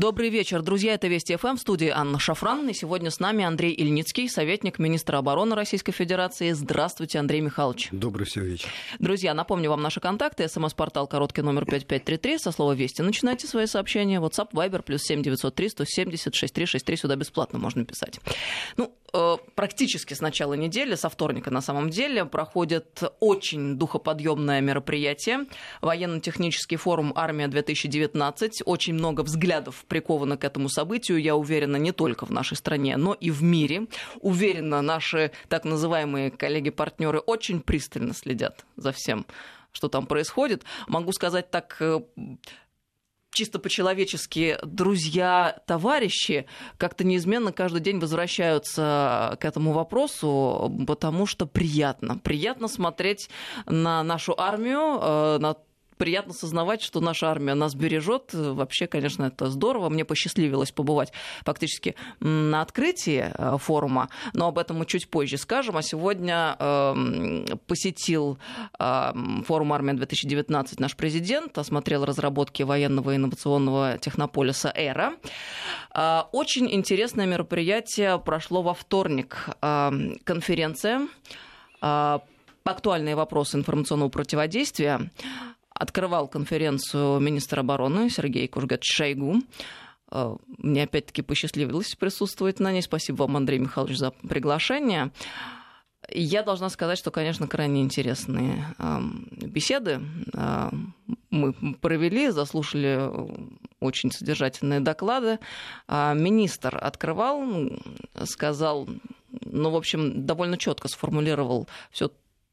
Добрый вечер, друзья. Это Вести ФМ в студии Анна Шафран. И сегодня с нами Андрей Ильницкий, советник министра обороны Российской Федерации. Здравствуйте, Андрей Михайлович. Добрый все вечер. Друзья, напомню вам наши контакты. СМС-портал короткий номер 5533. Со слова «Вести» начинайте свои сообщения. WhatsApp, Viber, плюс 7903 170 6363. Сюда бесплатно можно писать. Ну, Э, практически с начала недели, со вторника на самом деле, проходит очень духоподъемное мероприятие. Военно-технический форум «Армия-2019». Очень много взглядов приковано к этому событию, я уверена, не только в нашей стране, но и в мире. Уверена, наши так называемые коллеги-партнеры очень пристально следят за всем что там происходит. Могу сказать так э, чисто по-человечески друзья, товарищи как-то неизменно каждый день возвращаются к этому вопросу, потому что приятно. Приятно смотреть на нашу армию, э, на приятно сознавать, что наша армия нас бережет. Вообще, конечно, это здорово. Мне посчастливилось побывать фактически на открытии э, форума, но об этом мы чуть позже скажем. А сегодня э, посетил э, форум «Армия-2019» наш президент, осмотрел разработки военного инновационного технополиса «Эра». Очень интересное мероприятие прошло во вторник. Конференция актуальные вопросы информационного противодействия открывал конференцию министр обороны Сергей Кужгат Шойгу. Э, мне опять-таки посчастливилось присутствовать на ней. Спасибо вам, Андрей Михайлович, за приглашение. Я должна сказать, что, конечно, крайне интересные эм, беседы э, мы провели, заслушали очень содержательные доклады. А министр открывал, сказал, ну, в общем, довольно четко сформулировал все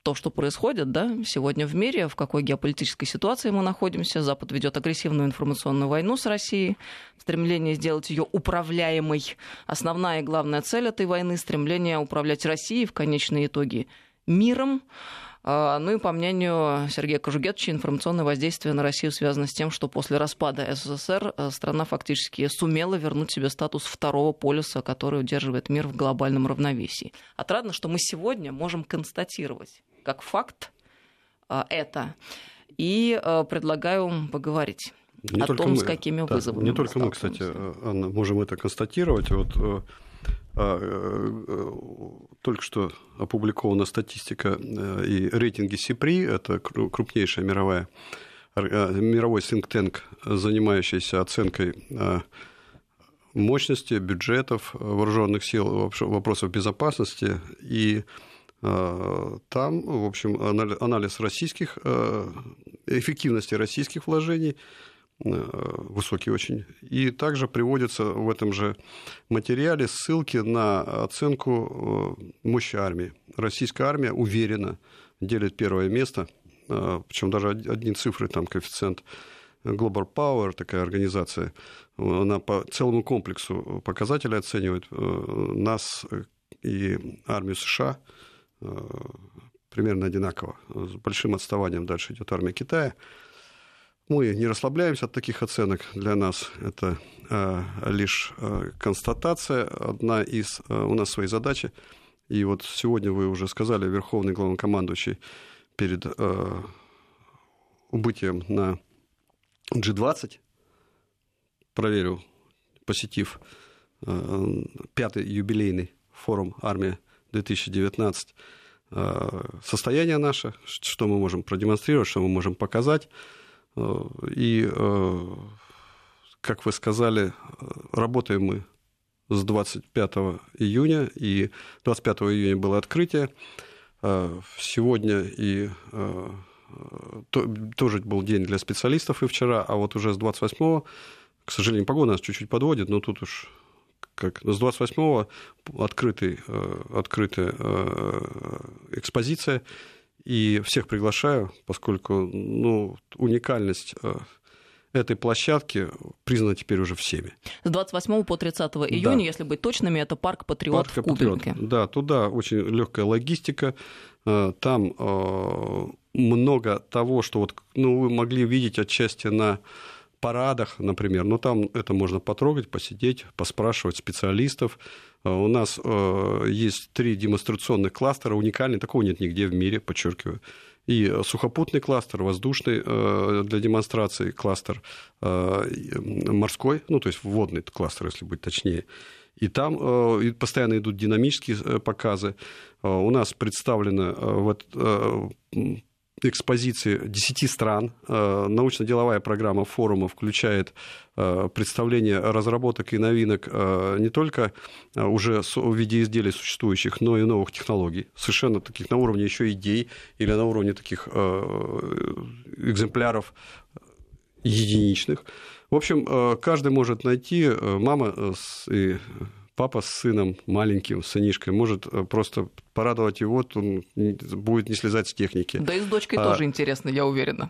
то, что происходит да, сегодня в мире, в какой геополитической ситуации мы находимся. Запад ведет агрессивную информационную войну с Россией, стремление сделать ее управляемой. Основная и главная цель этой войны – стремление управлять Россией в конечном итоге миром. А, ну и по мнению Сергея Кожугетовича, информационное воздействие на Россию связано с тем, что после распада СССР э, страна фактически сумела вернуть себе статус второго полюса, который удерживает мир в глобальном равновесии. Отрадно, что мы сегодня можем констатировать как факт а, это. И а, предлагаю поговорить не о том, мы, с какими да, вызовами. Не только мы, кстати, Анна, можем это констатировать. Вот э, а, э, только что опубликована статистика э, и рейтинги СИПРИ, это крупнейшая мировая, мировой think занимающийся оценкой мощности бюджетов вооруженных сил, вопросов безопасности. И а, там, в общем, анализ российских, а, эффективности российских вложений а, высокий очень. И также приводятся в этом же материале ссылки на оценку мощи армии. Российская армия уверенно делит первое место, причем даже одни цифры, там коэффициент Global Power, такая организация, она по целому комплексу показателей оценивает нас и армию США – Э, примерно одинаково. С большим отставанием дальше идет армия Китая. Мы не расслабляемся от таких оценок. Для нас это э, лишь э, констатация, одна из э, у нас своей задачи. И вот сегодня вы уже сказали, Верховный главнокомандующий перед э, убытием на G20 проверил, посетив э, пятый юбилейный форум армия 2019 э, состояние наше, что мы можем продемонстрировать, что мы можем показать. Э, и, э, как вы сказали, работаем мы с 25 июня, и 25 июня было открытие. Сегодня и тоже был день для специалистов и вчера, а вот уже с 28 к сожалению, погода нас чуть-чуть подводит, но тут уж как с 28-го открытый, э, открытая э, экспозиция, и всех приглашаю, поскольку ну, уникальность э, этой площадки признана теперь уже всеми. С 28 по 30 июня, да. если быть точными, это парк Патриот парк в Кубинке. Патриот. Да, туда очень легкая логистика, там много того, что вот, ну, вы могли видеть отчасти на парадах, например, но там это можно потрогать, посидеть, поспрашивать специалистов. А у нас э, есть три демонстрационных кластера, уникальные, такого нет нигде в мире, подчеркиваю. и сухопутный кластер, воздушный для демонстрации кластер, морской, ну, то есть водный кластер, если быть точнее. И там постоянно идут динамические показы. У нас представлено в экспозиции 10 стран. Э, научно-деловая программа форума включает э, представление разработок и новинок э, не только уже в виде изделий существующих, но и новых технологий, совершенно таких на уровне еще идей или на уровне таких экземпляров единичных. В общем, каждый может найти, мама и папа с сыном маленьким, сынишкой, может э, просто порадовать его, он будет не слезать с техники. Да и с дочкой а... тоже интересно, я уверена.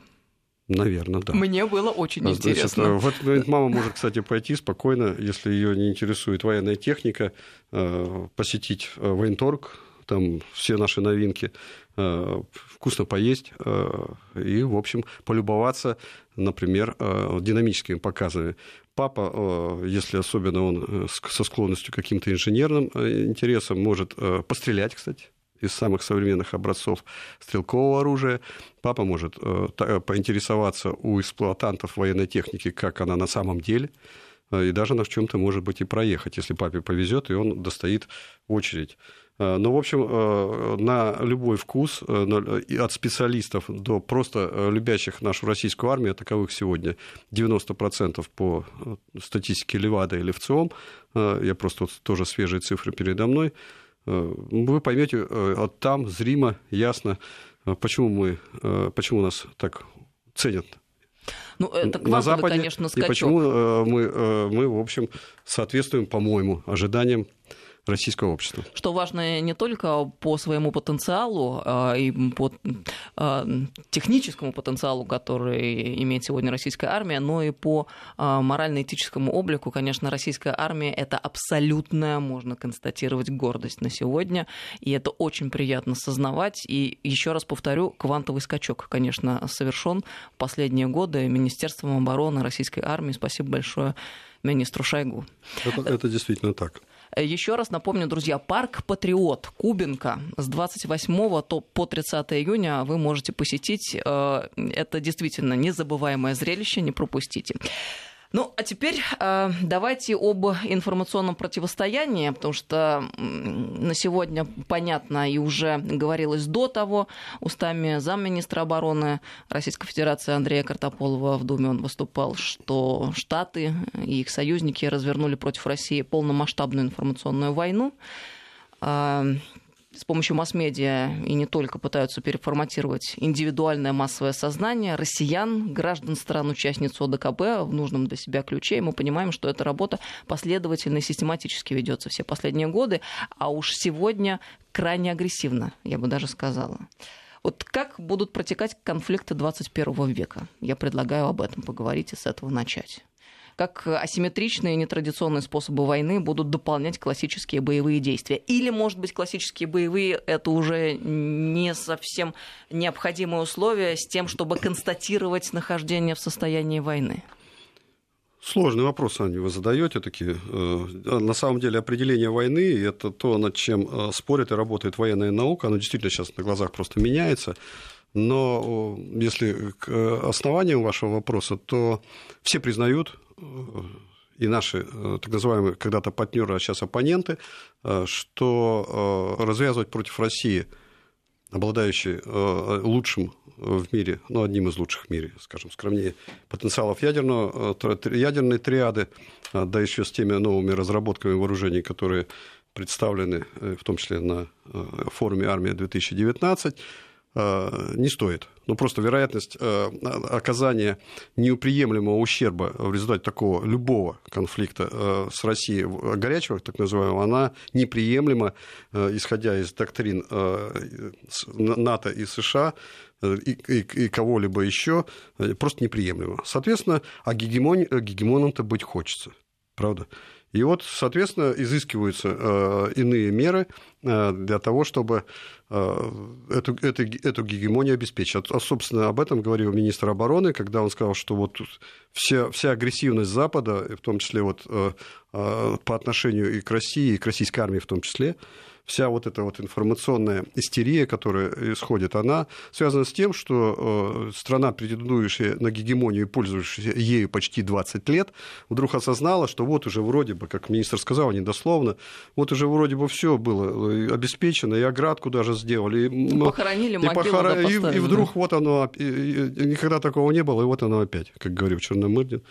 Наверное, да. Мне было очень Значит, интересно. Э, в этот момент мама может, кстати, пойти спокойно, если ее не интересует военная техника, э, посетить военторг, там все наши новинки, вкусно поесть и, в общем, полюбоваться, например, динамическими показами папа, э, если особенно он э, со склонностью к каким-то инженерным э, интересам, может пострелять, кстати, из самых современных образцов стрелкового оружия. Папа может поинтересоваться у эксплуатантов военной техники, как она на самом деле, и даже на чем-то, может быть, и проехать, если папе повезет, и он достоит очередь. Э, ну, в общем, э, на любой вкус, э, от специалистов до просто любящих нашу российскую армию, таковых сегодня 90% по статистике Левада или ВЦИОМ, я просто вот тоже свежие цифры передо мной, вы поймете там зримо, ясно, почему мы, почему нас так ценят ну, это на Западе, конечно, скачок. и почему мы, мы, в общем, соответствуем, по-моему, ожиданиям российского общества. Что важно не только по своему потенциалу а, и по а, техническому потенциалу, который имеет сегодня российская армия, но и по а, морально-этическому облику. Конечно, российская армия — это абсолютная, можно констатировать, гордость на сегодня, и это очень приятно сознавать. И еще раз повторю, квантовый скачок, конечно, совершен в последние годы Министерством обороны российской армии. Спасибо большое министру Шойгу. Это, это действительно так. Еще раз напомню, друзья, парк Патриот Кубинка с 28 по 30 июня вы можете посетить. Э, это действительно незабываемое зрелище, не пропустите. Ну, а теперь э, давайте об информационном противостоянии, потому что на сегодня понятно и уже говорилось до того устами замминистра обороны Российской Федерации Андрея Картополова в Думе он выступал, что Штаты и их союзники развернули против России полномасштабную информационную войну. С помощью масс-медиа и не только пытаются переформатировать индивидуальное массовое сознание россиян, граждан стран-участниц ОДКБ в нужном для себя ключе. И мы понимаем, что эта работа последовательно и систематически ведется все последние годы, а уж сегодня крайне агрессивно, я бы даже сказала. Вот как будут протекать конфликты 21 века? Я предлагаю об этом поговорить и с этого начать как асимметричные нетрадиционные способы войны будут дополнять классические боевые действия. Или, может быть, классические боевые — это уже не совсем необходимое условие с тем, чтобы констатировать нахождение в состоянии войны? Сложный вопрос, Аня, вы задаете такие. Э, на самом деле определение войны – это то, над чем э, спорит и работает военная наука. Оно действительно сейчас на глазах просто меняется. Но если к э, основаниям вашего вопроса, то все признают, и наши э, так называемые когда-то партнеры, а сейчас оппоненты, э, что э, развязывать против России, обладающей лучшим в мире, ну, одним из лучших в мире, скажем, скромнее, потенциалов ядерного, ядерной триады, да еще с теми новыми разработками вооружений, которые представлены, в том числе на форуме «Армия-2019», Э, не стоит. Ну, просто вероятность э, оказания неуприемлемого ущерба в результате такого любого конфликта э, с Россией, горячего, так называемого, она неприемлема, исходя из доктрин НАТО и США, и кого-либо еще, просто неприемлемо. Соответственно, а гегемон, гегемоном-то быть хочется, правда? И вот, соответственно, изыскиваются э, иные меры э, для того, чтобы э, эту, эту, эту гегемонию обеспечить. А, собственно, об этом говорил министр обороны, когда он сказал, что вот вся, вся агрессивность Запада, в том числе вот, по отношению и к России, и к российской армии в том числе, вся вот эта вот информационная истерия, которая исходит, она связана с тем, что страна, претендующая на гегемонию и пользующаяся ею почти 20 лет, вдруг осознала, что вот уже вроде бы, как министр сказал, недословно, вот уже вроде бы все было обеспечено, и оградку даже сделали. И, похоронили и, похор... и, и вдруг вот оно, и, и, никогда такого не было, и вот оно опять, как говорил Черномырдин.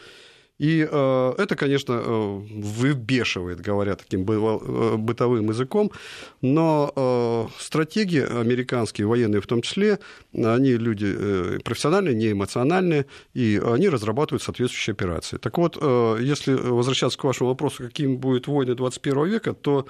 И э, это, конечно, э, выбешивает, говоря таким э, бытовым языком, но э, стратегии американские, военные в том числе, они люди э, профессиональные, не эмоциональные, и они разрабатывают соответствующие операции. Так вот, э, если возвращаться к вашему вопросу, какими будут войны 21 века, то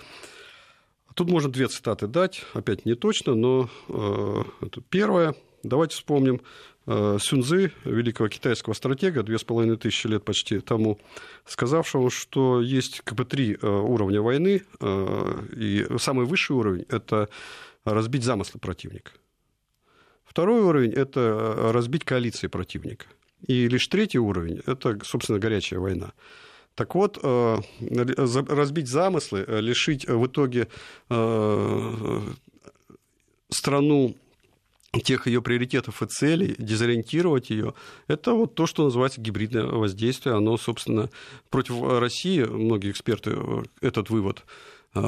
тут можно две цитаты дать, опять не точно, но э, первое. Давайте вспомним Сюнзы, великого китайского стратега, две с половиной тысячи лет почти тому, сказавшего, что есть как бы три э, уровня войны, э, и самый высший уровень – это разбить замыслы противника. Второй уровень – это разбить коалиции противника. И лишь третий уровень – это, собственно, горячая война. Так вот, разбить замыслы, лишить в итоге страну тех ее приоритетов и целей, дезориентировать ее, это вот то, что называется гибридное воздействие. Оно, собственно, против России, многие эксперты э, этот вывод э,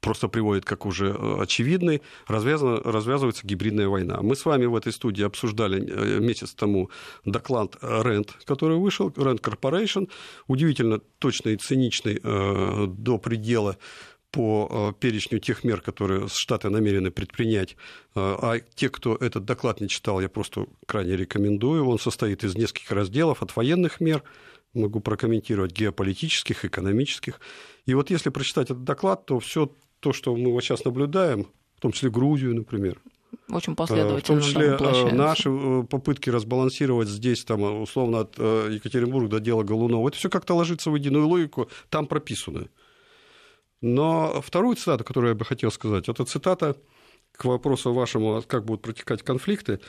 просто приводит как уже э, очевидный, развязывается гибридная война. Мы с вами в этой студии обсуждали месяц тому доклад Rent, который вышел, Rent Corporation, удивительно точный и циничный до предела по э, перечню тех мер, которые Штаты намерены предпринять. Э, а те, кто этот доклад не читал, я просто крайне рекомендую. Он состоит из нескольких разделов от военных мер, могу прокомментировать, геополитических, экономических. И вот если прочитать этот доклад, то все то, что мы вот сейчас наблюдаем, в том числе Грузию, например, очень последовательно. Э, в том числе наши попытки разбалансировать здесь, там, условно, от Екатеринбурга до дела Голунова, это все как-то ложится в единую логику, там прописано. Но вторую цитату, которую я бы хотел сказать, это цитата к вопросу вашему, как будут протекать конфликты,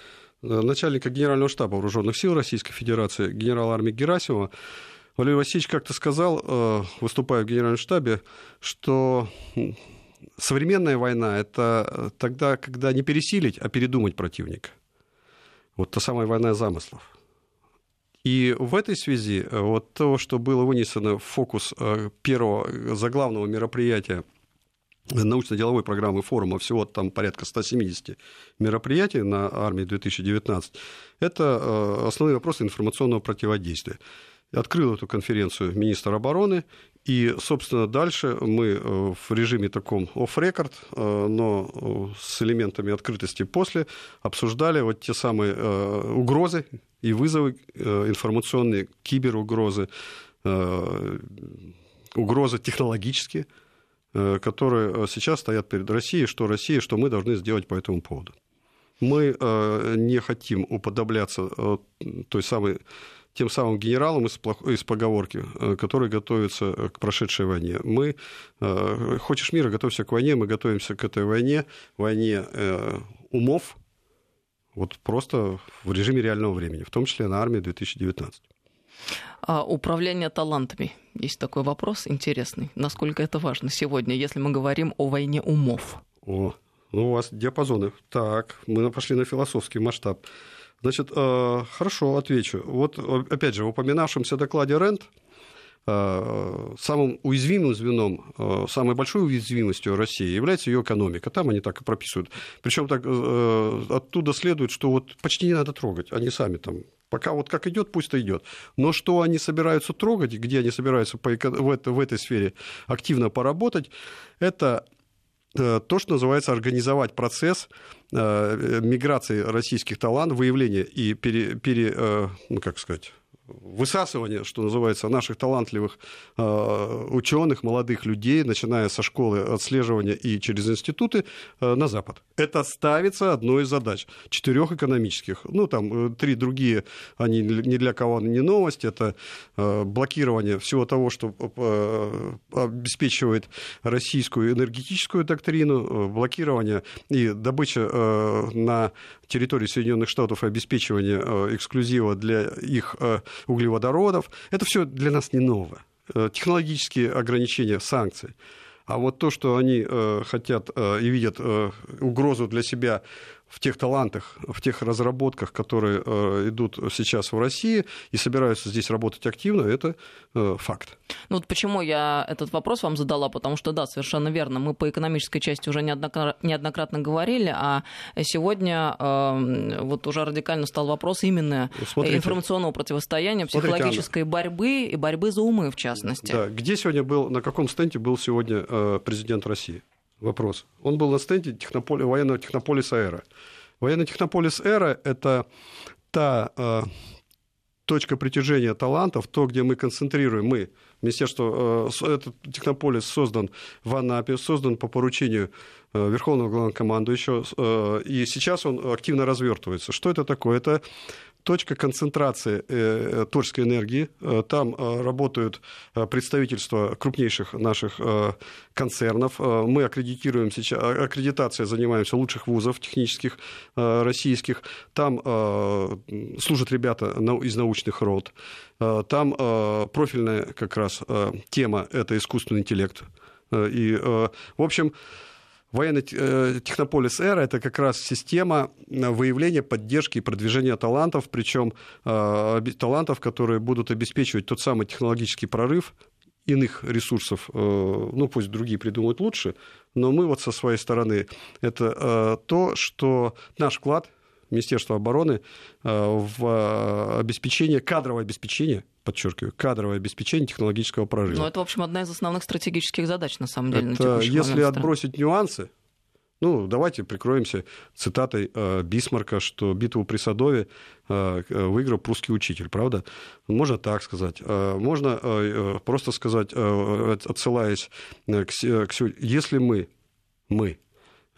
начальника Генерального штаба Вооруженных сил Российской Федерации, генерала армии Герасимова, Валерий Васильевич как-то сказал, э, выступая в Генеральном штабе, что современная война – это тогда, когда не пересилить, а передумать противника. Вот та самая война замыслов. И в этой связи э, вот то, что было вынесено в фокус э, первого заглавного мероприятия научно-деловой программы форума, всего там порядка 170 мероприятий на армии 2019, это э, основные вопросы информационного противодействия. Открыл эту конференцию министр обороны, и, собственно, дальше мы в режиме таком off-record, но с элементами открытости после, обсуждали вот те самые угрозы, и вызовы э, информационные, киберугрозы, э, угрозы технологические, э, которые сейчас стоят перед Россией, что Россия, что мы должны сделать по этому поводу. Мы не хотим уподобляться той самой тем самым генералам из, из поговорки, которые готовятся к прошедшей войне. Мы, хочешь мира, готовься к войне, мы готовимся к этой войне, войне умов, вот просто в режиме реального времени, в том числе на армии 2019. А управление талантами. Есть такой вопрос интересный. Насколько это важно сегодня, если мы говорим о войне умов? О, ну у вас диапазоны. Так, мы пошли на философский масштаб. Значит, э, хорошо, отвечу. Вот, опять же, в упоминавшемся докладе РЕНТ Э, самым уязвимым звеном, э, самой большой уязвимостью России является ее экономика. Там они так и прописывают. Причем так э, оттуда следует, что вот почти не надо трогать, они сами там Пока вот как идет, пусть идет. Но что они собираются трогать, где они собираются в этой сфере активно поработать, это то, что называется организовать процесс миграции российских талантов, выявления и пере, пере, ну, как сказать, высасывание, что называется, наших талантливых э, ученых, молодых людей, начиная со школы отслеживания и через институты э, на Запад. Это ставится одной из задач. Четырех экономических. Ну, там э, три другие, они ни для кого не новость. Это блокирование всего того, что обеспечивает российскую энергетическую доктрину, блокирование и добыча на территории Соединенных Штатов и обеспечивание эксклюзива для их углеводородов. Это все для нас не ново. Э, технологические ограничения, санкции. А вот то, что они э, хотят э, и видят угрозу для себя в тех талантах, в тех разработках, которые э, идут сейчас в России и собираются здесь работать активно, это э, факт. Ну вот почему я этот вопрос вам задала, потому что да, совершенно верно, мы по экономической части уже неоднократно, говорили, а сегодня э, вот уже радикально стал вопрос именно ну, Смотрите. информационного противостояния, психологической Смотрите, борьбы и борьбы за умы в частности. Да, где сегодня был, на каком стенде был сегодня э, президент России? Вопрос. Он был на стенде технополи... военного технополиса «Эра». Военный технополис «Эра» — это та э, точка притяжения талантов, то, где мы концентрируем, мы, Министерство, э, этот технополис создан в Анапе, создан по поручению э, Верховного главнокомандующего, э, и сейчас он активно развертывается. Что это такое? Это точка концентрации э, творческой энергии. Э, там э, работают представительства крупнейших наших концернов. Мы аккредитируем сейчас, а, аккредитацией занимаемся лучших вузов технических российских. Там служат ребята из научных род. Там профильная как раз тема – это искусственный интеллект. И, в общем, Военный э, технополис Эра – это как раз система э, выявления, поддержки и продвижения талантов, причем э, талантов, которые будут обеспечивать тот самый технологический прорыв иных ресурсов, ну пусть другие придумают лучше, но мы вот со своей стороны, это то, что наш вклад Министерства обороны в обеспечение, кадровое обеспечение подчеркиваю, кадровое обеспечение технологического прорыва. Ну, это, в общем, одна из основных стратегических задач, на самом деле, это, на Если отбросить нюансы, ну, давайте прикроемся цитатой э, Бисмарка, что битву при Садове э, выиграл прусский учитель, правда? Можно так сказать. Э, можно э, просто сказать, э, отсылаясь к, к... Если мы, мы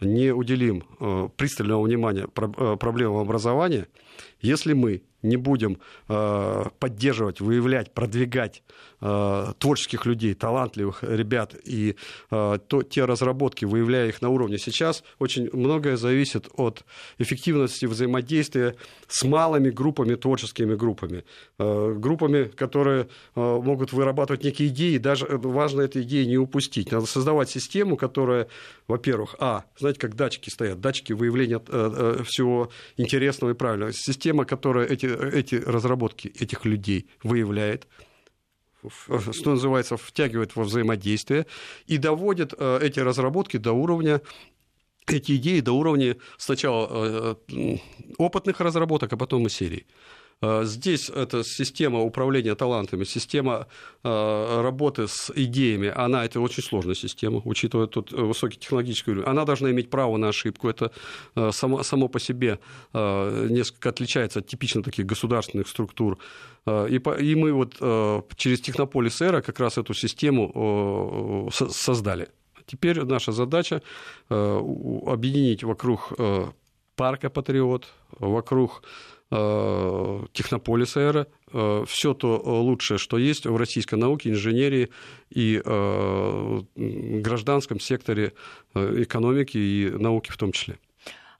не уделим э, пристального внимания э, проблемам образования, если мы не будем э, поддерживать, выявлять, продвигать э, творческих людей, талантливых ребят и э, то, те разработки, выявляя их на уровне сейчас, очень многое зависит от эффективности взаимодействия с малыми группами, творческими группами, группами, которые могут вырабатывать некие идеи, даже важно эти идеи не упустить. Надо создавать систему, которая, во-первых, а, знаете, как датчики стоят, датчики выявления всего интересного и правильного. Система, которая эти эти разработки этих людей выявляет, что называется, втягивает во взаимодействие и доводит э, эти разработки до уровня эти идеи до уровня сначала э, опытных разработок, а потом и серий. Э, здесь эта система управления талантами, система э, работы с идеями, она это очень сложная система, учитывая тут высокий технологический уровень. Она должна иметь право на ошибку. Это э, само, само по себе несколько отличается от типично таких государственных структур. И, и мы вот через Технополис Эра как раз эту систему создали. Теперь наша задача объединить вокруг парка Патриот, вокруг Э, технополиса эра, э, все то лучшее, что есть в российской науке, инженерии и э, гражданском секторе экономики и науки в том числе.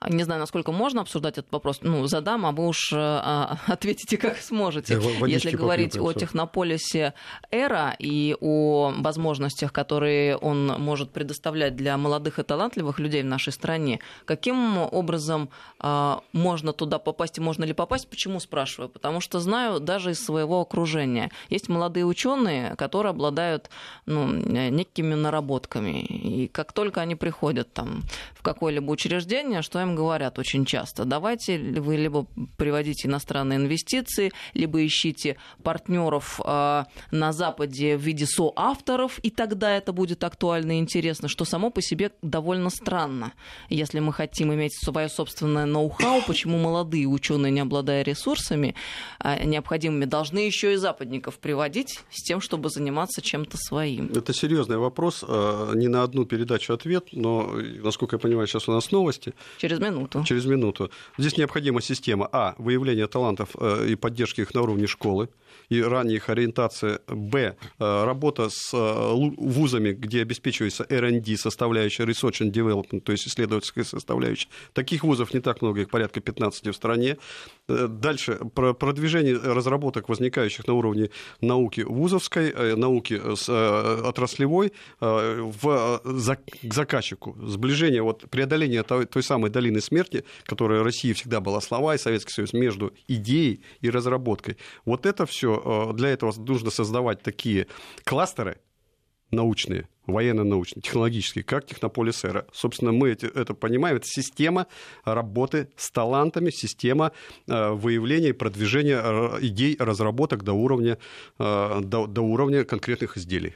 Не знаю, насколько можно обсуждать этот вопрос. Ну, задам, а вы уж а, ответите, как сможете. Если говорить о технополисе Эра и о возможностях, которые он может предоставлять для молодых и талантливых людей в нашей стране, каким образом а, можно туда попасть и можно ли попасть? Почему спрашиваю? Потому что знаю даже из своего окружения. Есть молодые ученые, которые обладают ну, некими наработками. И как только они приходят там, в какое-либо учреждение, что им говорят очень часто. Давайте вы либо приводите иностранные инвестиции, либо ищите партнеров э, на Западе в виде соавторов, и тогда это будет актуально и интересно, что само по себе довольно странно. Если мы хотим иметь свое собственное ноу-хау, почему молодые ученые, не обладая ресурсами э, необходимыми, должны еще и западников приводить с тем, чтобы заниматься чем-то своим? Это серьезный вопрос, не на одну передачу ответ, но, насколько я понимаю, сейчас у нас новости. Через Через минуту. Через минуту. Здесь необходима система А. Выявления талантов э, и поддержки их на уровне школы и ранее их ориентация. Б. Э, работа с э, вузами, где обеспечивается R&D, составляющая Research and Development, то есть исследовательская составляющая. Таких вузов не так много, их порядка 15 в стране. Э, дальше. Продвижение разработок, возникающих на уровне науки вузовской, науки отраслевой в, к заказчику. Сближение, вот, преодоление той, той самой долины смерти, которая России всегда была слова и Советский Союз, между идеей и разработкой. Вот это все Э, для этого нужно создавать такие кластеры научные, военно-научные, технологические, как Технополис Эра. Собственно, мы это понимаем, это система работы с талантами, система э, выявления и продвижения э, идей, разработок до уровня, до, до уровня конкретных изделий.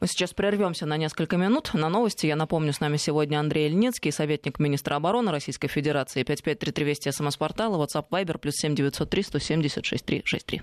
Мы сейчас прервемся на несколько минут. На новости, я напомню, с нами сегодня Андрей Ильницкий, советник министра обороны Российской Федерации. 5533 Вести, СМС-портал, WhatsApp, Viber, плюс 7903 176 363.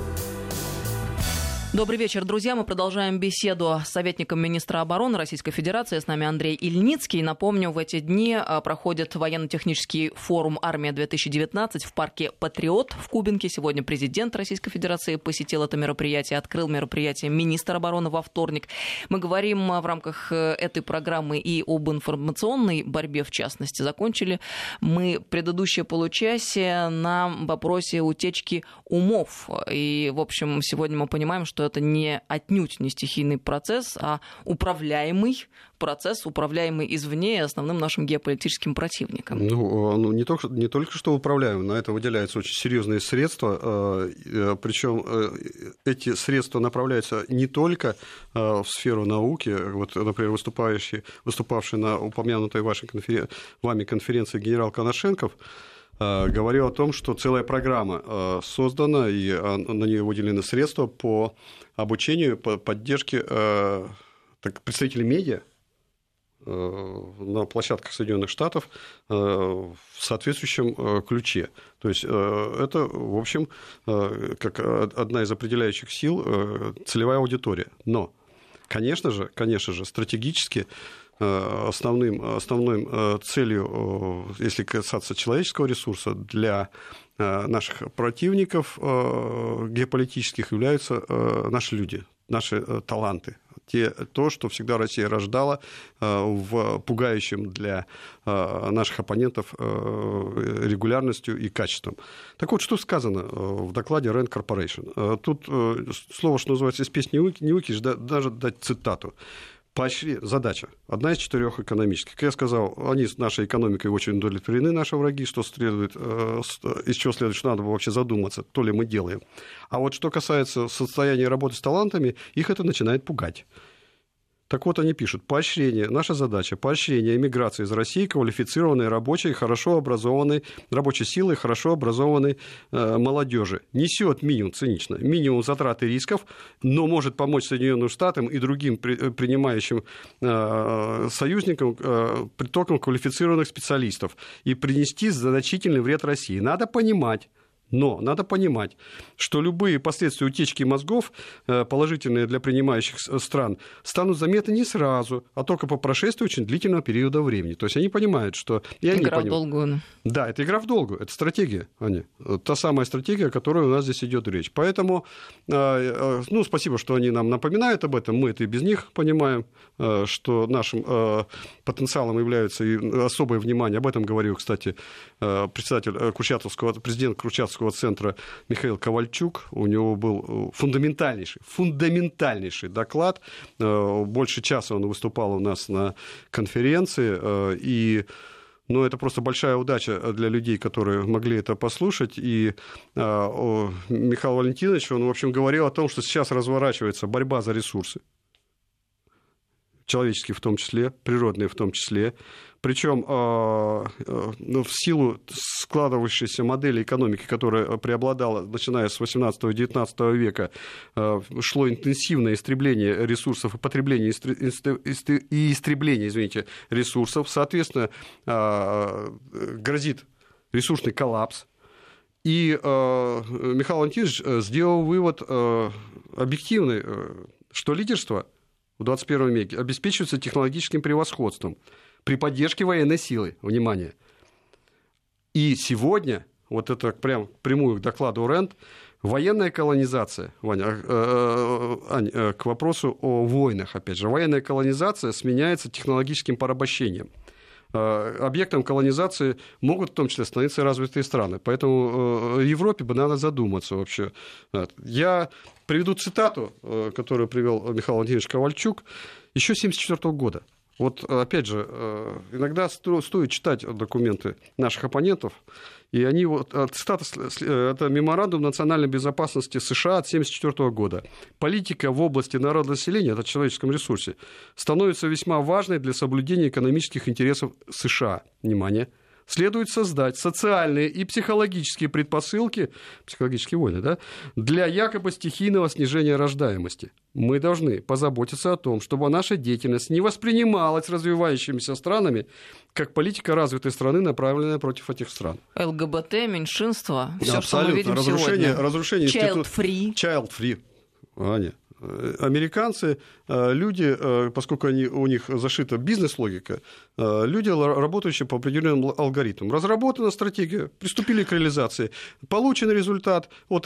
Добрый вечер, друзья. Мы продолжаем беседу с советником министра обороны Российской Федерации. С нами Андрей Ильницкий. Напомню, в эти дни а, проходит военно-технический форум «Армия-2019» в парке «Патриот» в Кубинке. Сегодня президент Российской Федерации посетил это мероприятие, открыл мероприятие министр обороны во вторник. Мы говорим а, в рамках э, этой программы и об информационной борьбе, в частности. Закончили мы предыдущее получасие на вопросе утечки умов. И, в общем, сегодня мы понимаем, что что это не отнюдь не стихийный процесс, а управляемый процесс, управляемый извне основным нашим геополитическим противником. Ну, ну не, только, не только что управляемый, на это выделяются очень серьезные средства, э, э, причем э, эти средства направляются не только в сферу науки, вот, например, выступающий, выступавший на упомянутой вашей конферен... вами конференции генерал Коношенков, говорил о том, что целая программа создана, и на нее выделены средства по обучению, по поддержке представителей медиа на площадках Соединенных Штатов в соответствующем ключе. То есть это, в общем, как одна из определяющих сил целевая аудитория. Но, конечно же, конечно же, стратегически Э, основным, основной э, целью, э, если касаться человеческого ресурса, для наших противников геополитических являются наши люди, наши таланты. Те, то, что всегда Россия рождала в пугающем для наших оппонентов регулярностью и качеством. Так вот, что сказано в докладе Rand Corporation? Тут слово, что называется, из песни не выкинешь, даже дать цитату поощри... задача. Одна из четырех экономических. Как я сказал, они с нашей экономикой очень удовлетворены, наши враги, что следует, э, из чего следует, что надо вообще задуматься, то ли мы делаем. А вот что касается состояния работы с талантами, их это начинает пугать. Так вот, они пишут, поощрение, наша задача, поощрение эмиграции из России квалифицированной рабочей, хорошо образованной, рабочей силой, хорошо образованной э, молодежи. Несет минимум, цинично, минимум затрат и рисков, но может помочь Соединенным Штатам и другим при, э, принимающим э, союзникам э, притоком квалифицированных специалистов и принести значительный вред России. Надо понимать, но надо понимать, что любые последствия утечки мозгов, э, положительные для принимающих стран, станут заметны не сразу, а только по прошествии очень длительного периода времени. То есть они понимают, что... И они игра понимают. в долгую. Да, это игра в долгую, это стратегия, они. Та самая стратегия, о которой у нас здесь идет речь. Поэтому, э, э, ну, спасибо, что они нам напоминают об этом, мы это и без них понимаем, что нашим потенциалом является и особое внимание, об этом говорил, кстати, председатель Курчатовского, президент Курчатовского центра Михаил Ковальчук. У него был э, фундаментальнейший, фундаментальнейший доклад. Э, больше часа он выступал у нас на конференции. Э, и но это просто большая удача для людей, которые могли это послушать. И Михаил Валентинович, он, в общем, говорил о том, что сейчас разворачивается борьба за ресурсы человеческие в том числе, природные в том числе. Причем а, а, ну, в силу складывающейся модели экономики, которая преобладала, начиная с 18-19 века, а, шло интенсивное истребление ресурсов и потребление и истребление, извините, ресурсов. Соответственно, грозит ресурсный коллапс. И Михаил Антинович сделал вывод объективный, что лидерство – в 21 веке обеспечиваются технологическим превосходством при поддержке военной силы. Внимание. И сегодня, вот это прям прямую к докладу РЕНД, Военная колонизация, Ваня, э, э, Ань, э, к вопросу о войнах, опять же, военная колонизация сменяется технологическим порабощением. Объектом колонизации могут в том числе становиться развитые страны. Поэтому Европе бы надо задуматься вообще. Я приведу цитату, которую привел Михаил Владимирович Ковальчук, еще 1974 года. Вот, опять же, иногда стоит читать документы наших оппонентов, и они вот, а, цитата, это меморандум национальной безопасности США от 1974 года. Политика в области народонаселения, это человеческом ресурсе, становится весьма важной для соблюдения экономических интересов США. Внимание – следует создать социальные и психологические предпосылки, психологические войны, да, для якобы стихийного снижения рождаемости. Мы должны позаботиться о том, чтобы наша деятельность не воспринималась развивающимися странами как политика развитой страны, направленная против этих стран. ЛГБТ, меньшинство, все, да, что мы видим разрушение, сегодня. Разрушение Child free. Child free. Аня, американцы, э, люди, э, поскольку они, у них зашита бизнес-логика, люди, работающие по определенным алгоритмам. Разработана стратегия, приступили к реализации, получен результат. Вот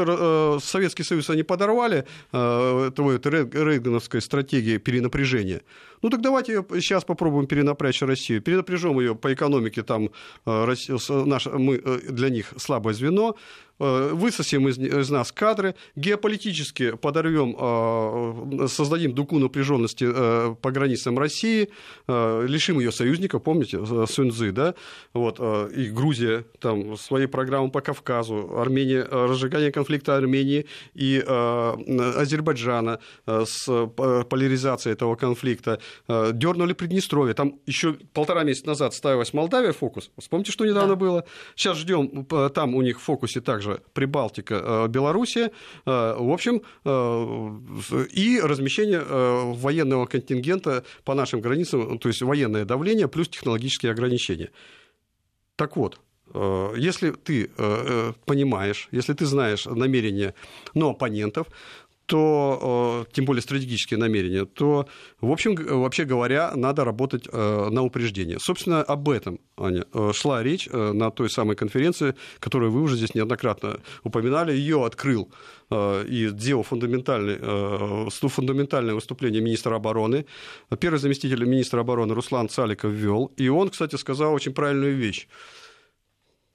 Советский Союз они подорвали, это рейгановской стратегии перенапряжения. Ну так давайте ее сейчас попробуем перенапрячь Россию. Перенапряжем ее по экономике, там наш, мы для них слабое звено, Э, высосим из, из нас кадры, геополитически подорвем, э, создадим дуку напряженности э, по границам России, лишим ее союзников, помните, Суньцзы, да, вот, и Грузия, там, своей программы по Кавказу, Армения, разжигание конфликта Армении и Азербайджана с поляризацией этого конфликта, дернули Приднестровье, там еще полтора месяца назад ставилась Молдавия фокус, вспомните, что недавно да. было, сейчас ждем, там у них в фокусе также также Прибалтика, э, Белоруссия, э, в общем, э, и размещение военного контингента по нашим границам, то есть военное давление плюс технологические ограничения. Так вот, если ты понимаешь, если ты знаешь намерения ну, оппонентов, то, тем более стратегические намерения, то, в общем, вообще говоря, надо работать на упреждение. Собственно, об этом, Аня, шла речь на той самой конференции, которую вы уже здесь неоднократно упоминали. Ее открыл и сделал фундаментальный, фундаментальное выступление министра обороны. Первый заместитель министра обороны Руслан Цаликов ввел. И он, кстати, сказал очень правильную вещь.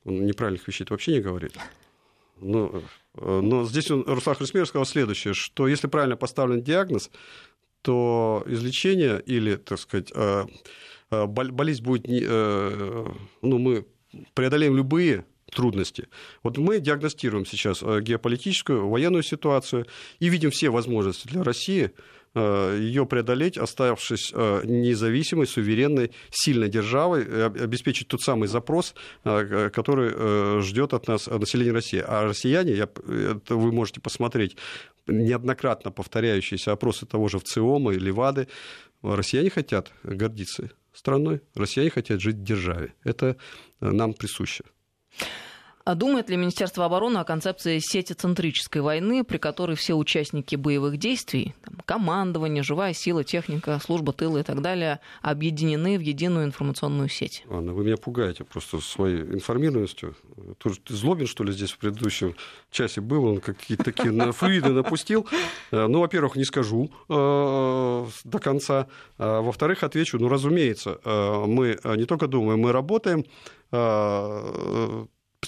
Он неправильных вещей вообще не говорит. Ну, э, но здесь он, Руслан Хрисмер сказал следующее, что если правильно поставлен диагноз, то излечение или, так сказать, э, э, болезнь будет, ну, мы преодолеем любые трудности. Вот мы диагностируем сейчас геополитическую, военную ситуацию и видим все возможности для России – ее преодолеть, оставшись э, независимой, суверенной, сильной державой, обеспечить тот самый запрос, э, который ждет от нас население России. А россияне, я, это вы можете посмотреть, неоднократно повторяющиеся опросы того же ВЦИОМа или ВАДы, россияне хотят гордиться страной, россияне хотят жить в державе. Это нам присуще. А думает ли Министерство обороны о концепции сетицентрической войны, при которой все участники боевых действий, там, командование, живая сила, техника, служба тыла и так далее, объединены в единую информационную сеть? Анна, вы меня пугаете просто своей информированностью. Тоже ты злобен, что ли, здесь в предыдущем часе был, он какие-то такие флюиды напустил. Э, ну, во-первых, не скажу э, до конца. А, во-вторых, отвечу, ну, разумеется, э, мы не только думаем, мы работаем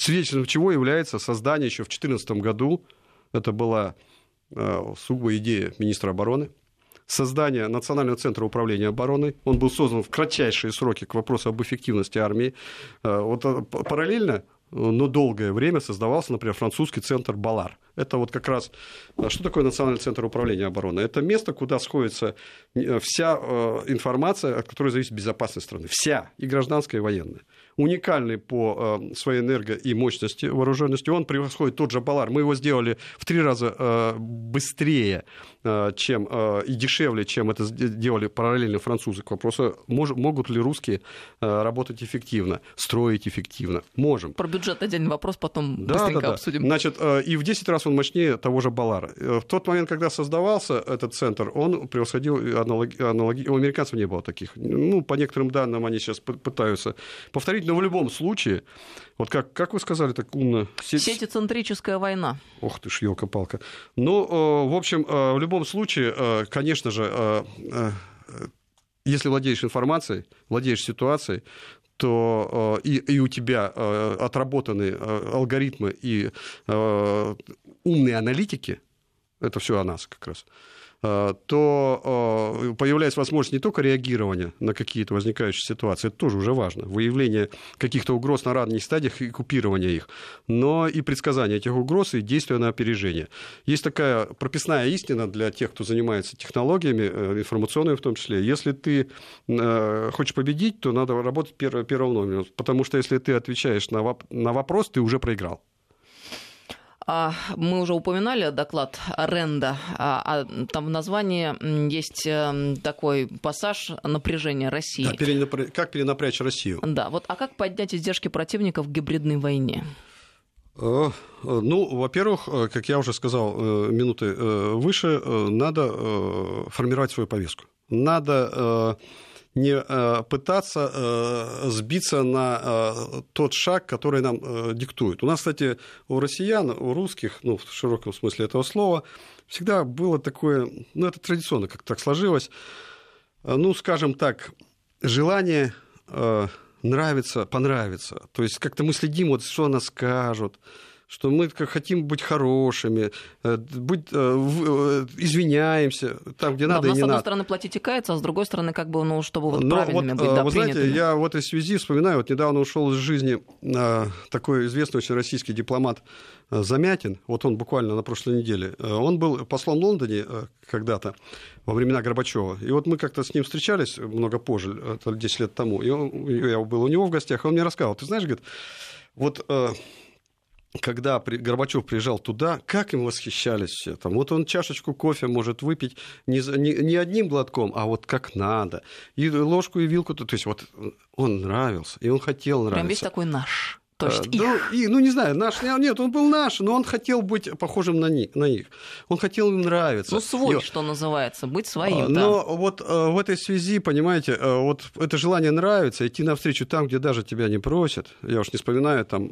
свидетельством чего является создание еще в 2014 году, это была э, сугубо идея министра обороны, создание Национального центра управления обороной. Он был создан в кратчайшие сроки к вопросу об эффективности армии. Э, вот э, параллельно но долгое время создавался, например, французский центр Балар. Это вот как раз... Что такое Национальный центр управления обороной? Это место, куда сходится вся информация, от которой зависит безопасность страны. Вся, и гражданская, и военная. Уникальный по э, своей энерго и мощности вооруженности. Он превосходит тот же Балар. Мы его сделали в три раза э, быстрее чем, и дешевле, чем это делали параллельно французы. К вопросу, могут ли русские работать эффективно, строить эффективно? Можем. Про бюджет отдельный вопрос, потом да, быстренько да, да. обсудим. Значит, и в 10 раз он мощнее того же Балара. В тот момент, когда создавался этот центр, он превосходил аналоги, аналоги... у американцев не было таких. Ну, по некоторым данным, они сейчас пытаются повторить, но в любом случае, вот как, как вы сказали так умно... Сеть... Сетицентрическая война. Ох ты ж, елка-палка. Ну, э, в общем, э, в любом случае, э, конечно же, если владеешь информацией, владеешь ситуацией, то и, и у тебя отработаны алгоритмы и умные аналитики, это все о нас как раз, Э, то э, появляется возможность не только реагирования на какие-то возникающие ситуации, это тоже уже важно, выявление каких-то угроз на ранних стадиях и купирование их, но и предсказание этих угроз и действия на опережение. Есть такая прописная истина для тех, кто занимается технологиями, э, информационными в том числе. Если ты хочешь победить, то надо работать первым номером, потому что если ты отвечаешь на вопрос, ты уже проиграл. А, мы уже упоминали доклад Ренда. А, а там в названии есть эм, такой пассаж напряжения России. Да, перенапря... Как перенапрячь Россию? Да, вот а как поднять издержки противника в гибридной войне? Э, ну, во-первых, э, как я уже сказал э, минуты выше, надо формировать свою повестку. Надо не э, пытаться э, сбиться на э, тот шаг, который нам диктует. У нас, кстати, у россиян, у русских, ну, в широком смысле этого слова, всегда было такое, ну, это традиционно как так сложилось, ну, скажем так, желание нравится, понравится. То есть как-то мы следим, вот что нас скажут, что мы хотим быть хорошими, э, быть, э, э, извиняемся там, где да, надо и не надо. С одной стороны, платить и каяться, а с другой стороны, как бы, ну, чтобы вот Но правильными вот, быть, да, Вы знаете, я в этой связи вспоминаю, вот недавно ушел из жизни такой известный очень российский дипломат Замятин, вот он буквально на прошлой неделе, он был послом в Лондоне когда-то, во времена Горбачева. И вот мы как-то с ним встречались много позже, 10 лет тому, и он, я был у него в гостях, и он мне рассказывал, ты знаешь, говорит, вот когда Горбачев приезжал туда, как им восхищались все. Там, вот он чашечку кофе может выпить не, не, не одним глотком, а вот как надо. И ложку, и вилку. То есть вот он нравился, и он хотел нравиться. Прям весь такой наш. То есть да, их... и, ну, не знаю, наш, нет, он был наш, но он хотел быть похожим на них. На них. Он хотел им нравиться. Ну, свой, и... что называется, быть своим. А, но да. вот а, в этой связи, понимаете, а, вот это желание нравится, идти навстречу там, где даже тебя не просят. Я уж не вспоминаю там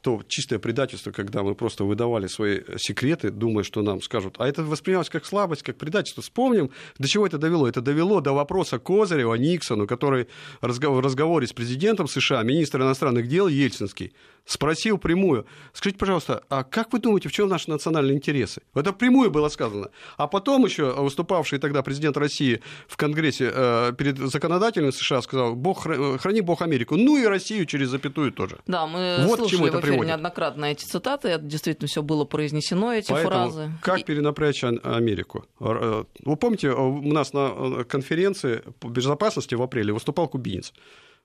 то чистое предательство, когда мы просто выдавали свои секреты, думая, что нам скажут. А это воспринималось как слабость, как предательство. Вспомним, до чего это довело. Это довело до вопроса Козырева, Никсону, который в разговоре с президентом США, министр иностранных дел Ельцин Зеленский спросил прямую, скажите, пожалуйста, а как вы думаете, в чем наши национальные интересы? Это прямую было сказано. А потом еще выступавший тогда президент России в Конгрессе э, перед законодателем США сказал, Бог, храни Бог Америку, ну и Россию через запятую тоже. Да, мы вот слушали в эфире приводит. неоднократно эти цитаты, это действительно все было произнесено, эти Поэтому фразы. Как и... перенапрячь Америку? Э, вы помните, у нас на э, конференции по безопасности в апреле выступал кубинец.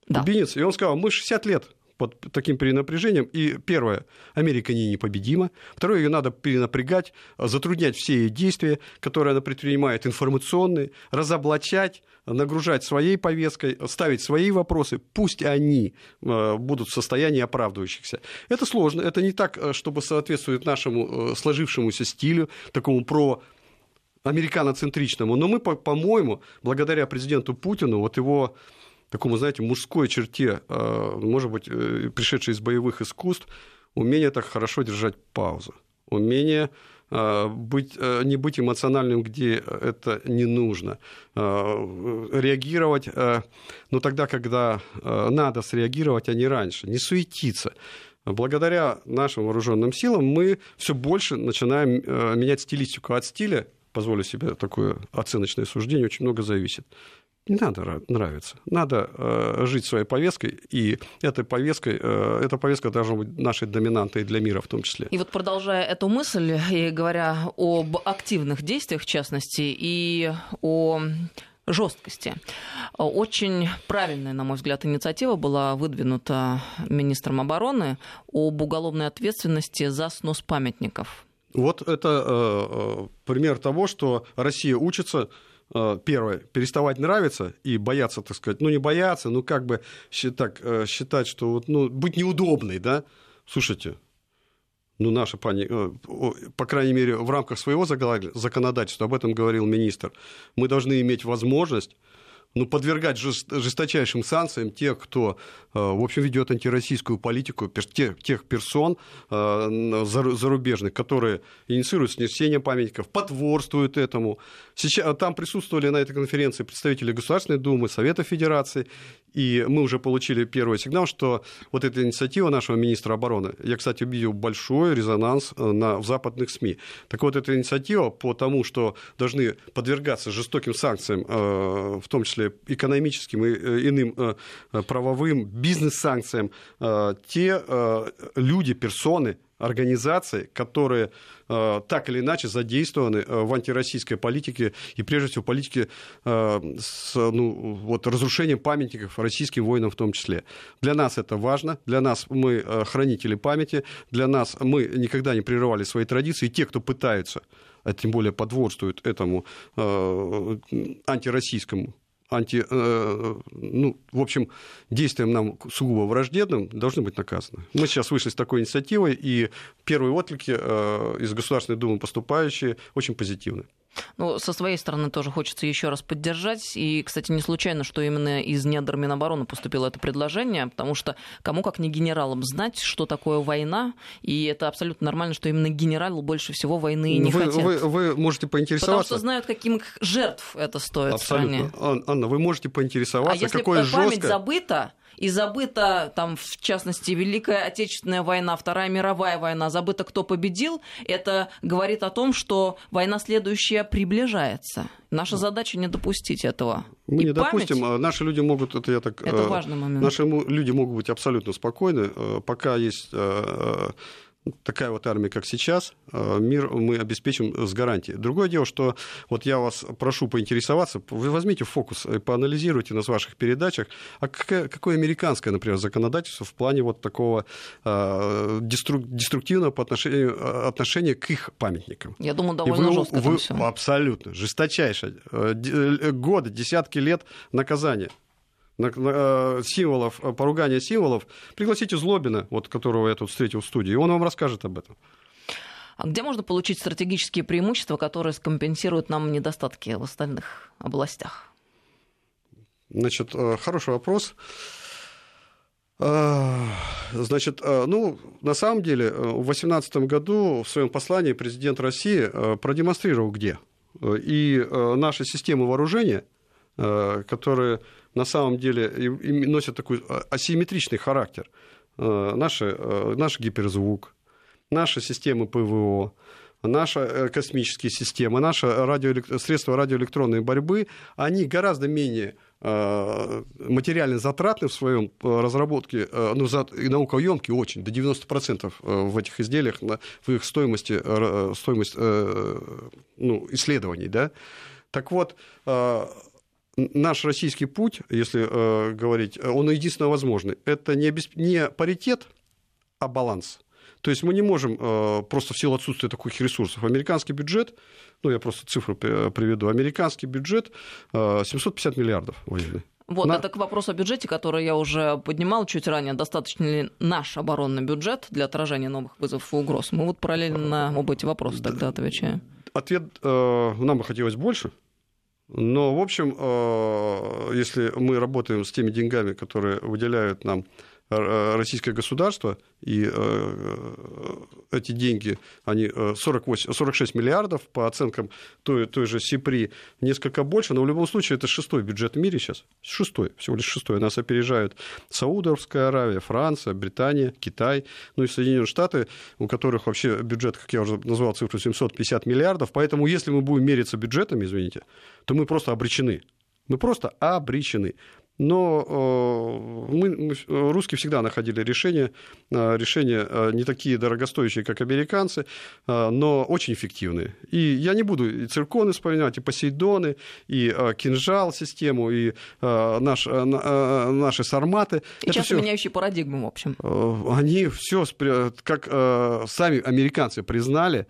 Да. Кубинец, и он сказал, мы 60 лет под таким перенапряжением. И первое, Америка не непобедима. Второе, ее надо перенапрягать, затруднять все ее действия, которые она предпринимает, информационные, разоблачать, нагружать своей повесткой, ставить свои вопросы, пусть они э, будут в состоянии оправдывающихся. Это сложно, это не так, э, чтобы соответствовать нашему э, сложившемуся стилю, такому про американоцентричному, но мы, по-моему, благодаря президенту Путину, вот его такому, знаете, мужской черте, а, может быть, э, пришедшей из боевых искусств, умение так хорошо держать паузу, умение а, быть, э, не быть эмоциональным, где это не нужно, а, реагировать, но тогда, когда надо среагировать, а не раньше, не суетиться. Благодаря нашим вооруженным силам мы все больше начинаем менять стилистику от стиля, позволю себе такое оценочное суждение, очень много зависит. Не надо нравиться. Надо э, жить своей повесткой, и этой повесткой, э, эта повестка должна быть нашей доминантой для мира в том числе. И вот продолжая эту мысль, и говоря об активных действиях, в частности, и о жесткости. Очень правильная, на мой взгляд, инициатива была выдвинута министром обороны об уголовной ответственности за снос памятников. Вот это э, пример того, что Россия учится первое, переставать нравиться и бояться, так сказать, ну не бояться, ну как бы так, считать, что вот, ну, быть неудобной, да, слушайте, ну, наша пани, э, по крайней мере, в рамках своего законодательства, об этом говорил министр, мы должны иметь возможность ну, подвергать жесточайшим санкциям тех, кто, э, в общем, ведет антироссийскую политику, тех, тех персон э, зарубежных, которые инициируют снесение памятников, потворствуют этому. Сейчас, там присутствовали на этой конференции представители Государственной Думы, Совета Федерации, и мы уже получили первый сигнал, что вот эта инициатива нашего министра обороны, я, кстати, увидел большой резонанс э, на, в западных СМИ. Так вот, эта инициатива по тому, что должны подвергаться жестоким санкциям, в том числе экономическим и э, иным э, правовым, бизнес-санкциям, э, те люди, персоны, организации, которые так или иначе задействованы в антироссийской политике и, прежде всего, политике с ну, вот, разрушением памятников российским воинам в том числе. Для нас это важно, для нас мы хранители памяти, для нас мы никогда не прерывали свои традиции, и те, кто пытаются а тем более подворствуют этому э, антироссийскому анти, э, ну, в общем, действиям нам сугубо враждебным, должны быть наказаны. Мы сейчас вышли с такой инициативой, и первые отклики э, из Государственной Думы поступающие очень позитивны. Ну, со своей стороны тоже хочется еще раз поддержать. И, кстати, не случайно, что именно из недр Минобороны поступило это предложение, потому что кому как не генералам знать, что такое война, и это абсолютно нормально, что именно генерал больше всего войны не вы, хотят. Вы, вы можете поинтересоваться. Потому что знают, каких жертв это стоит Абсолютно. стране. Анна, вы можете поинтересоваться, а если какое память жесткое... забыта, и забыта, там, в частности, Великая Отечественная война, Вторая мировая война, забыто, кто победил, это говорит о том, что война следующая приближается. Наша задача не допустить этого. Мы и не память... допустим. А наши люди могут, это я так... Это э, важный момент. Наши люди могут быть абсолютно спокойны, э, пока есть э, такая вот армия, как сейчас, э, мир мы обеспечим с гарантией. Другое дело, что вот я вас прошу поинтересоваться, вы возьмите фокус и поанализируйте нас в ваших передачах, а какое, какое американское, например, законодательство в плане вот такого э, деструктивного по отношению, э, отношения к их памятникам. Я думаю, довольно вы, жестко вы, Абсолютно, жесточайшее. Годы, десятки лет наказания. Э, символов, э, поругания символов, пригласите Злобина, вот, которого я тут встретил в студии, и он вам расскажет об этом. А где можно получить стратегические преимущества, которые скомпенсируют нам недостатки в остальных областях? Значит, э, хороший вопрос. Значит, ну, на самом деле, в 2018 году в своем послании президент России продемонстрировал, где. И наши системы вооружения, которые на самом деле носят такой а, асимметричный характер. Э, наши, э, наш гиперзвук, наши системы ПВО, наши э, космические системы, наши радиоэлект... средства радиоэлектронной борьбы, они гораздо менее материально затратны в своем разработке, ну, и наукоемкие очень, до 90% в этих изделиях, в их стоимости, стоимость ну, исследований. Да? Так вот, наш российский путь, если э, говорить, он единственно возможный. Это не, обесп... не паритет, а баланс. То есть мы не можем э, просто в силу отсутствия таких ресурсов. Американский бюджет, ну я просто цифру приведу, американский бюджет э, 750 миллиардов военный. Вот, на... это к вопросу о бюджете, который я уже поднимал чуть ранее. Достаточно ли наш оборонный бюджет для отражения новых вызовов и угроз? Мы вот параллельно на оба эти вопросы тогда отвечаем. Ответ, э, нам бы хотелось больше, но, в общем, э, если мы работаем с теми деньгами, которые выделяют нам российское государство, и э, эти деньги, они 48, э, 46 миллиардов, по оценкам той, той же СИПРИ, несколько больше, но в любом случае это шестой бюджет в мире сейчас, шестой, всего лишь шестой. Нас опережают Саудовская Аравия, Франция, Британия, Китай, ну и Соединенные Штаты, у которых вообще бюджет, как я уже назвал цифру, 750 миллиардов, поэтому если мы будем мериться бюджетами, извините, то мы просто обречены. Мы просто обречены. Но мы, мы, русские всегда находили решения, решения не такие дорогостоящие, как американцы, но очень эффективные. И я не буду и цирконы вспоминать, и посейдоны, и кинжал систему, и наш, наши сарматы. И Это часто всё, меняющие парадигму, в общем. Они все, как сами американцы признали,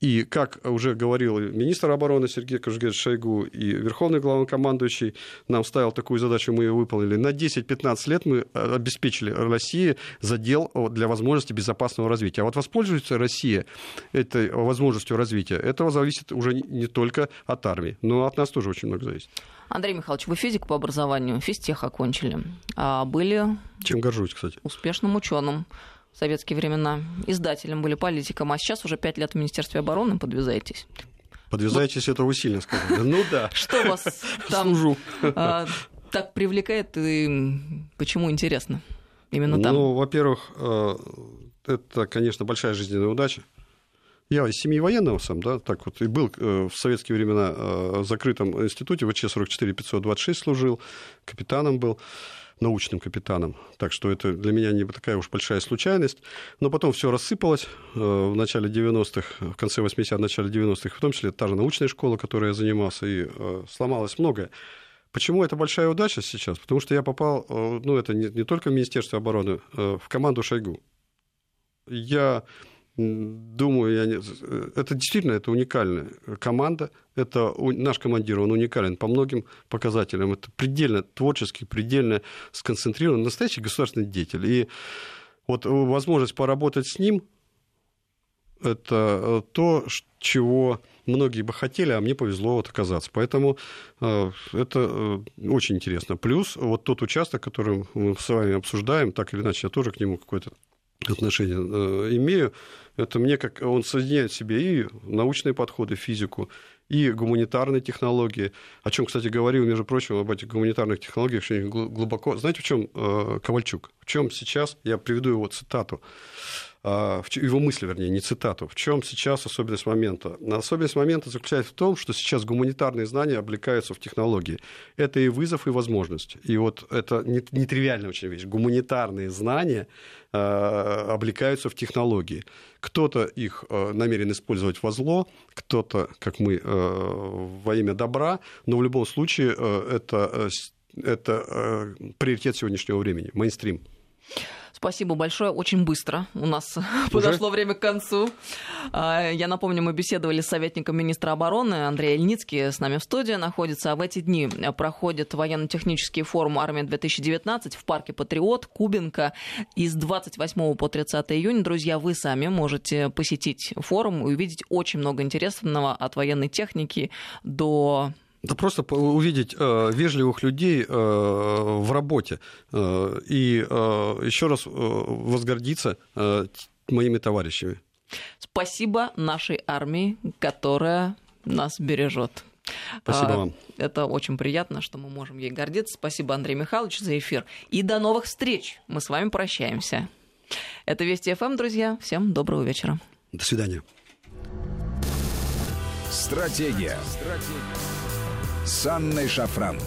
и, как уже говорил министр обороны Сергей Кожугетович Шойгу и верховный главнокомандующий нам ставил такую задачу, мы ее выполнили. На 10-15 лет мы э, обеспечили России задел для возможности безопасного развития. А вот воспользуется Россия этой возможностью развития, этого зависит уже не только от армии, но от нас тоже очень много зависит. Андрей Михайлович, вы физик по образованию, физтех окончили. А были... Чем горжусь, кстати. Успешным ученым в советские времена. Издателем были политиком, а сейчас уже пять лет в Министерстве обороны подвязаетесь. Подвязаетесь, ну, это вы сильно сказали. Ну да. Что вас там а, так привлекает и почему интересно именно там? Ну, во-первых, э, это, конечно, большая жизненная удача. Я из семьи военного сам, да, так вот, и был э, в советские времена э, в закрытом институте, в ВЧ-44-526 служил, капитаном был научным капитаном. Так что это для меня не такая уж большая случайность. Но потом все рассыпалось э, в начале 90-х, в конце 80-х, в начале 90-х, в том числе та же научная школа, которой я занимался, и э, сломалось многое. Почему это большая удача сейчас? Потому что я попал, э, ну, это не, не только в Министерство обороны, в команду Шойгу. Я думаю, я не... это действительно это уникальная команда. Это наш командир, он уникален по многим показателям. Это предельно творческий, предельно сконцентрированный, настоящий государственный деятель. И вот возможность поработать с ним, это э, то, чего многие бы хотели, а мне повезло вот оказаться. Поэтому э, это э, очень интересно. Плюс вот тот участок, который мы с вами обсуждаем, так или иначе, я тоже к нему какой-то отношение э, имею, это мне как он соединяет в себе и научные подходы, физику, и гуманитарные технологии, о чем, кстати, говорил, между прочим, об этих гуманитарных технологиях очень глубоко. Знаете, в чем э, Ковальчук? В чем сейчас, я приведу его цитату, его мысли, вернее, не цитату. В чем сейчас особенность момента? Особенность момента заключается в том, что сейчас гуманитарные знания облекаются в технологии. Это и вызов, и возможность. И вот это нетривиальная очень вещь. Гуманитарные знания а, облекаются в технологии. Кто-то их а, намерен использовать во зло, кто-то, как мы, во имя добра, но в любом случае это, это приоритет сегодняшнего времени, мейнстрим. Спасибо большое. Очень быстро у нас Уже? подошло время к концу. А, я напомню, мы беседовали с советником министра обороны Андреем Ильницкий с нами в студии находится. А в эти дни проходит военно-технический форум «Армия-2019» в парке «Патриот» Кубинка из 28 по 30 июня. Друзья, вы сами можете посетить форум и увидеть очень много интересного от военной техники до да просто увидеть э, вежливых людей э, в работе э, и э, еще раз э, возгордиться э, моими товарищами. Спасибо нашей армии, которая нас бережет. Спасибо а, вам. Это очень приятно, что мы можем ей гордиться. Спасибо, Андрей Михайлович, за эфир. И до новых встреч. Мы с вами прощаемся. Это Вести ФМ, друзья. Всем доброго вечера. До свидания. Стратегия. Стратегия с Анной Шафран.